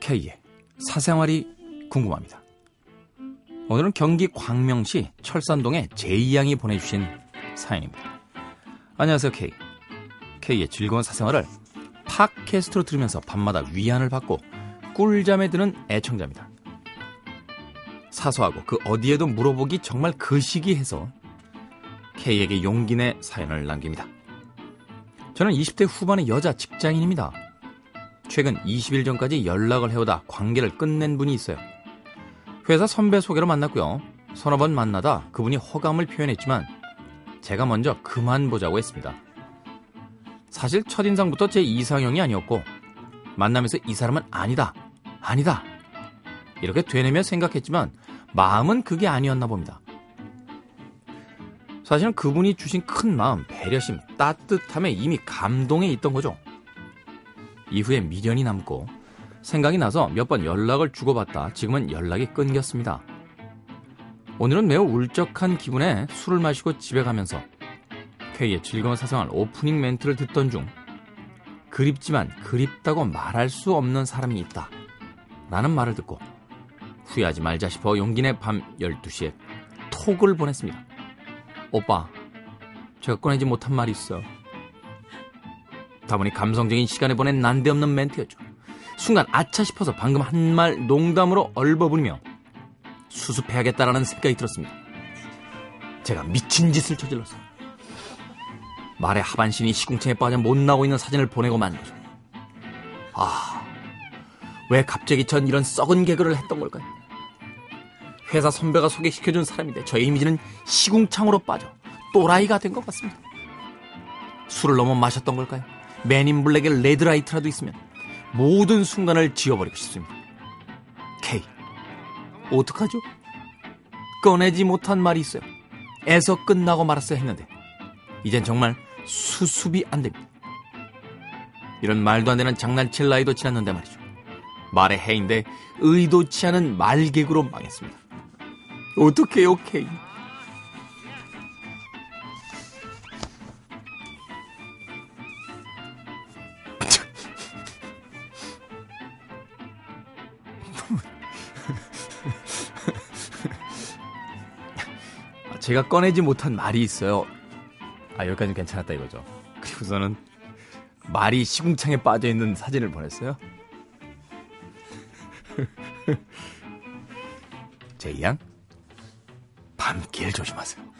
K의 사생활이 궁금합니다. 오늘은 경기 광명시 철산동의 제이양이 보내주신 사연입니다. 안녕하세요, K. K의 즐거운 사생활을 팟캐스트로 들으면서 밤마다 위안을 받고 꿀잠에 드는 애청자입니다. 사소하고 그 어디에도 물어보기 정말 그 시기해서 K에게 용기 내 사연을 남깁니다. 저는 20대 후반의 여자 직장인입니다. 최근 20일 전까지 연락을 해오다 관계를 끝낸 분이 있어요. 회사 선배 소개로 만났고요. 서너 번 만나다 그분이 허감을 표현했지만 제가 먼저 그만 보자고 했습니다. 사실 첫인상부터 제 이상형이 아니었고 만나면서 이 사람은 아니다, 아니다 이렇게 되뇌며 생각했지만 마음은 그게 아니었나 봅니다. 사실은 그분이 주신 큰 마음, 배려심, 따뜻함에 이미 감동해 있던 거죠. 이후에 미련이 남고 생각이 나서 몇 번 연락을 주고받다 지금은 연락이 끊겼습니다. 오늘은 매우 울적한 기분에 술을 마시고 집에 가면서 K의 즐거운 사생활 오프닝 멘트를 듣던 중 그립지만 그립다고 말할 수 없는 사람이 있다. 라는 말을 듣고 후회하지 말자 싶어 용기 내 밤 12시에 톡을 보냈습니다. 오빠, 제가 꺼내지 못한 말이 있어. 다분히 감성적인 시간에 보낸 난데없는 멘트였죠. 순간 아차 싶어서 방금 한 말 농담으로 얼버무리며 수습해야겠다라는 생각이 들었습니다. 제가 미친 짓을 저질렀어요. 말의 하반신이 시궁창에 빠져 못 나오고 있는 사진을 보내고 만 거죠. 아, 왜 갑자기 전 이런 썩은 개그를 했던 걸까요? 회사 선배가 소개시켜준 사람인데 저의 이미지는 시궁창으로 빠져 또라이가 된 것 같습니다. 술을 너무 마셨던 걸까요? 맨인 블랙의 레드라이트라도 있으면 모든 순간을 지워버리고 싶습니다. K. 어떡하죠? 꺼내지 못한 말이 있어요. 애서 끝나고 말았어야 했는데 이젠 정말 수습이 안 됩니다. 이런 말도 안 되는 장난칠 나이도 지났는데 말이죠. 말의 해인데 의도치 않은 말개그로 망했습니다. 어떡해요, K. 제가 꺼내지 못한 말이 있어요. 아, 여기까지는 괜찮았다 이거죠. 그리고서는 말이 시궁창에 빠져 있는 사진을 보냈어요. 제이양, 밤길 조심하세요.